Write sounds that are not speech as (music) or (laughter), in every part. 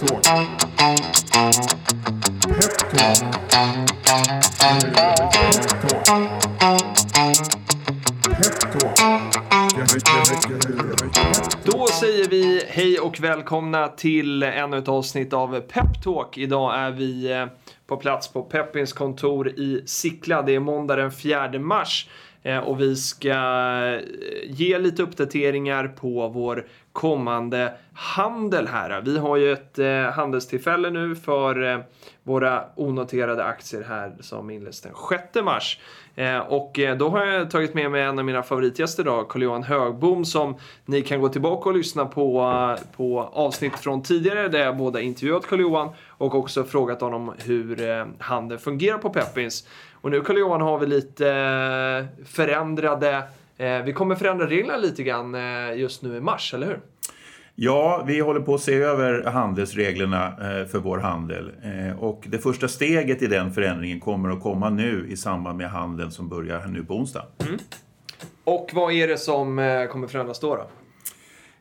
Peptalk. Peptalk. Då säger vi hej och välkomna till ännu ett avsnitt av Peptalk. Idag är vi eh, på plats på Peppins kontor i Sickla. Det är måndag den 4 mars. Eh, och vi ska eh, ge lite uppdateringar på vår kommande handel här. Vi har ju ett eh, handelstillfälle nu för våra onoterade aktier här som inleds den 6 mars. Eh, och eh, då har jag tagit med mig en av mina favoritgäster idag, Carl-Johan Högbom, som ni kan gå tillbaka och lyssna på, eh, på avsnitt från tidigare där jag både intervjuat Carl-Johan och också frågat honom hur handeln fungerar på Peppins. Och nu Carl-Johan har vi lite förändrade, vi kommer förändra reglerna lite grann just nu i mars, eller hur? Ja, vi håller på att se över handelsreglerna eh, för vår handel. Eh, Och det första steget i den förändringen kommer att komma nu i samband med handeln som börjar nu på onsdag. Och vad är det som eh, kommer förändras då? då?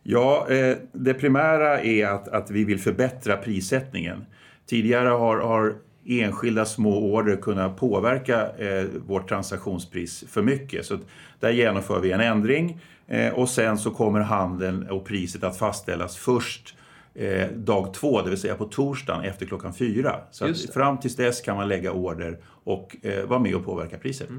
Ja, det primära är att, att vi vill förbättra prissättningen. Tidigare har, har enskilda små order kunnat påverka eh, vårt transaktionspris för mycket. Så där genomför vi en ändring eh, och sen så kommer handeln och priset att fastställas först eh, dag två, det vill säga på torsdagen efter klockan fyra. Så fram tills dess kan man lägga order och eh, vara med och påverka priset.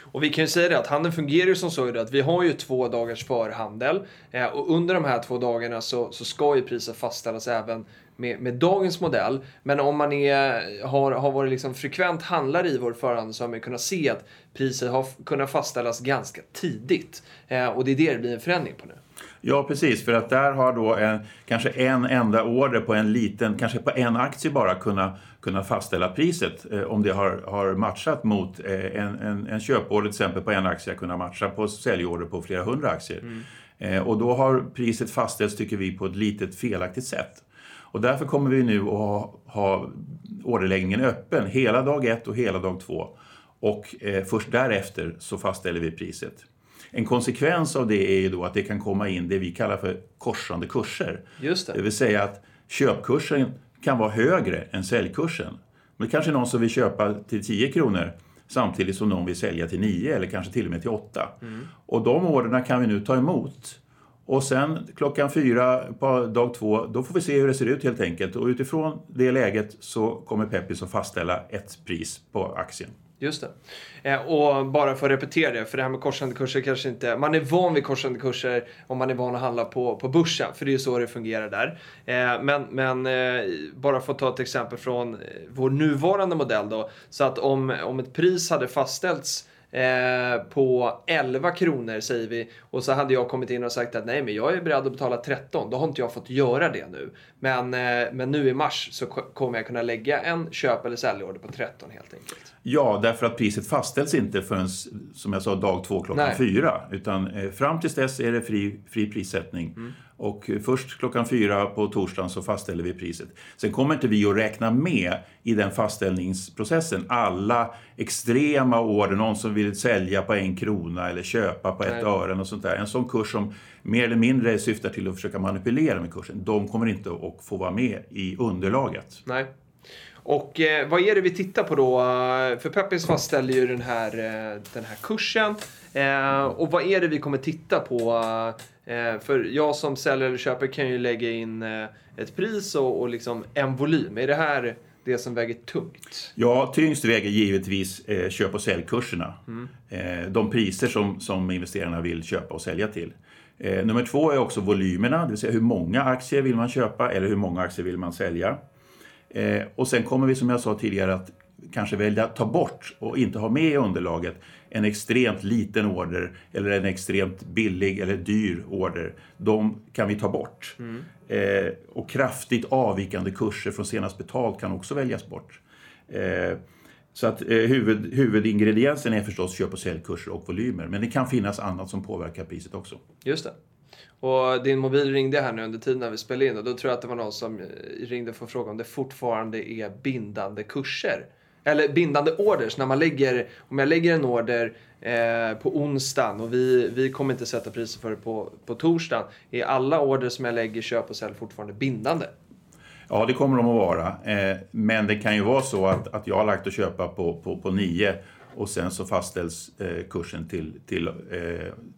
Och vi kan ju säga det att handeln fungerar ju som så att vi har ju två dagars förhandel. Eh, och under de här två dagarna så, så ska ju priset fastställas även med, med dagens modell. Men om man är, har, har varit liksom frekvent handlare i vår förhandel så har man kunnat se att priset har kunnat fastställas ganska tidigt. Eh, och det är det det blir en förändring på nu. Ja, precis. För att där har då en, kanske en enda order på en liten, kanske på en aktie bara kunna, kunna fastställa priset. Eh, om det har, har matchat mot eh, en, en, en köporder till exempel på en aktie kunna matcha på säljorder på flera hundra aktier. Eh, och då har priset fastställts, tycker vi, på ett litet felaktigt sätt. Och därför kommer vi nu att ha, ha orderläggningen öppen hela dag ett och hela dag två. Och eh, först därefter så fastställer vi priset. En konsekvens av det är ju då att det kan komma in det vi kallar för korsande kurser. Just Det det. vill säga att köpkursen kan vara högre än säljkursen. Men det kanske är någon som vill köpa till 10 kronor samtidigt som någon vill sälja till 9 eller kanske till och med till 8. Och de orderna kan vi nu ta emot. Och sen klockan fyra på dag två, då får vi se hur det ser ut helt enkelt. Och utifrån det läget så kommer Peppis att fastställa ett pris på aktien. Just det. Eh, och bara för att repetera det, för det här med korsande kurser kanske inte... Man är van vid korsande kurser om man är van att handla på, på börsen, för det är ju så det fungerar där. Eh, men men eh, bara för att ta ett exempel från vår nuvarande modell då. Så att om, om ett pris hade fastställts Eh, på 11 kronor säger vi och så hade jag kommit in och sagt att nej men jag är beredd att betala 13 då har inte jag fått göra det nu men, eh, men nu i mars så ko- kommer jag kunna lägga en köp eller säljorder på 13 helt enkelt. Ja, därför att priset fastställs inte förrän, som jag sa, dag två klockan Nej. fyra. Utan eh, fram tills dess är det fri, fri prissättning. Och först klockan fyra på torsdagen så fastställer vi priset. Sen kommer inte vi att räkna med i den fastställningsprocessen alla extrema order, någon som vill sälja på en krona eller köpa på ett Nej. öre och sånt där. En sån kurs som mer eller mindre syftar till att försöka manipulera med kursen. De kommer inte att få vara med i underlaget. Nej. Och eh, vad är det vi tittar på då? För Peppins fastställer ju den här, eh, den här kursen. Eh, och vad är det vi kommer titta på? Eh, för jag som säljer eller köper kan ju lägga in eh, ett pris och, och liksom en volym. Är det här det som väger tungt? Ja, tyngst väger givetvis eh, köp och säljkurserna. Eh, de priser som, som investerarna vill köpa och sälja till. Nummer två är också volymerna, det vill säga hur många aktier vill man köpa eller hur många aktier vill man sälja. Eh, och sen kommer vi som jag sa tidigare att kanske välja att ta bort och inte ha med i underlaget en extremt liten order eller en extremt billig eller dyr order. De kan vi ta bort. Eh, och kraftigt avvikande kurser från senast betalt kan också väljas bort. Eh, så att eh, huvud, huvudingrediensen är förstås köp och säljkurser och volymer. Men det kan finnas annat som påverkar priset också. Just det. Och din mobil ringde här nu under tiden när vi spelade in och då tror jag att det var någon som eh, ringde för att fråga om det fortfarande är bindande kurser. Eller bindande orders när man lägger, om jag lägger en order eh, på onsdagen och vi, vi kommer inte sätta priset för det på, på torsdagen. Är alla order som jag lägger köp och sälj fortfarande bindande? Ja, det kommer de att vara. Eh, men det kan ju vara så att, att jag har lagt att köpa på, på, på 9 och sen så fastställs eh, kursen till, till eh,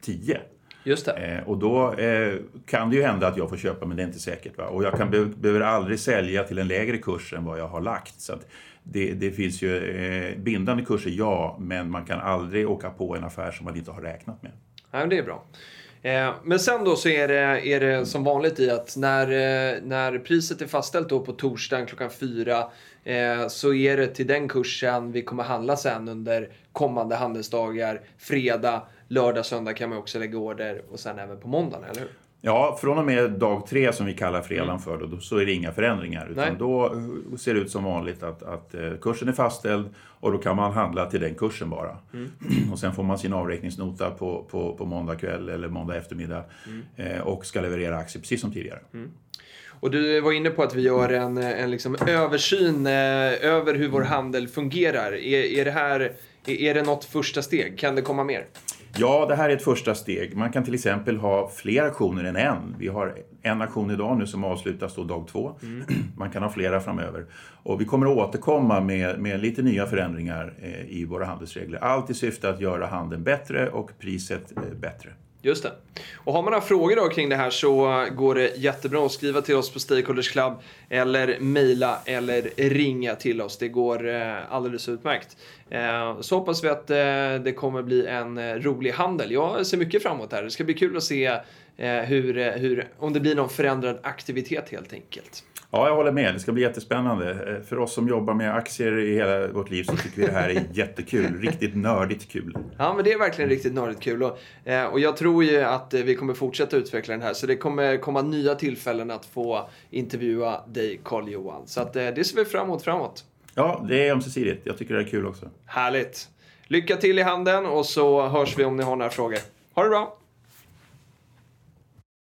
10. Just det. Eh, och då eh, kan det ju hända att jag får köpa, men det är inte säkert. Va? Och jag kan, be, behöver aldrig sälja till en lägre kurs än vad jag har lagt. Så det, det, finns ju eh, bindande kurser, ja, men man kan aldrig åka på en affär som man inte har räknat med. Ja, det är bra. Eh, men sen då så är det, är det som vanligt i att när, eh, när priset är fastställt då på torsdagen klockan fyra eh, så är det till den kursen vi kommer handla sen under kommande handelsdagar. Fredag, lördag, söndag kan man också lägga order och sen även på måndagen, eller hur? Ja, från och med dag tre som vi kallar fredagen mm. för, då, så är det inga förändringar. Utan Nej. då ser det ut som vanligt att, att kursen är fastställd och då kan man handla till den kursen bara. Mm. (clears throat) Och sen får man sin avräkningsnota på, på, på måndag kväll eller måndag eftermiddag mm. och ska leverera aktier precis som tidigare. Mm. Och du var inne på att vi gör en, en liksom översyn över hur vår handel fungerar. Är, är, det här, är det något första steg? Kan det komma mer? Ja, det här är ett första steg. Man kan till exempel ha fler aktioner än en. Vi har en aktion idag nu som avslutas då dag två. Mm. Man kan ha flera framöver. Och vi kommer att återkomma med, med lite nya förändringar eh, i våra handelsregler. Allt i syfte att göra handeln bättre och priset eh, bättre. Just det. Och har man några frågor då kring det här så går det jättebra att skriva till oss på Stakeholders Club eller mejla eller ringa till oss. Det går eh, alldeles utmärkt. Eh, så hoppas vi att eh, det kommer bli en rolig handel. Jag ser mycket fram emot det här. Det ska bli kul att se hur, hur, om det blir någon förändrad aktivitet helt enkelt. Ja, jag håller med. Det ska bli jättespännande. Eh, för oss som jobbar med aktier i hela vårt liv så tycker vi det här är (laughs) jättekul. Riktigt nördigt kul. Ja, men det är verkligen riktigt nördigt kul. Och, eh, och jag tror ju att vi kommer fortsätta utveckla den här. Så det kommer komma nya tillfällen att få intervjua dig, Carl Johan. Så att, eh, det ser vi fram emot framåt. Ja, det är ömsesidigt. Jag tycker det är kul också. Härligt. Lycka till i handeln och så hörs vi om ni har några frågor. Ha det bra!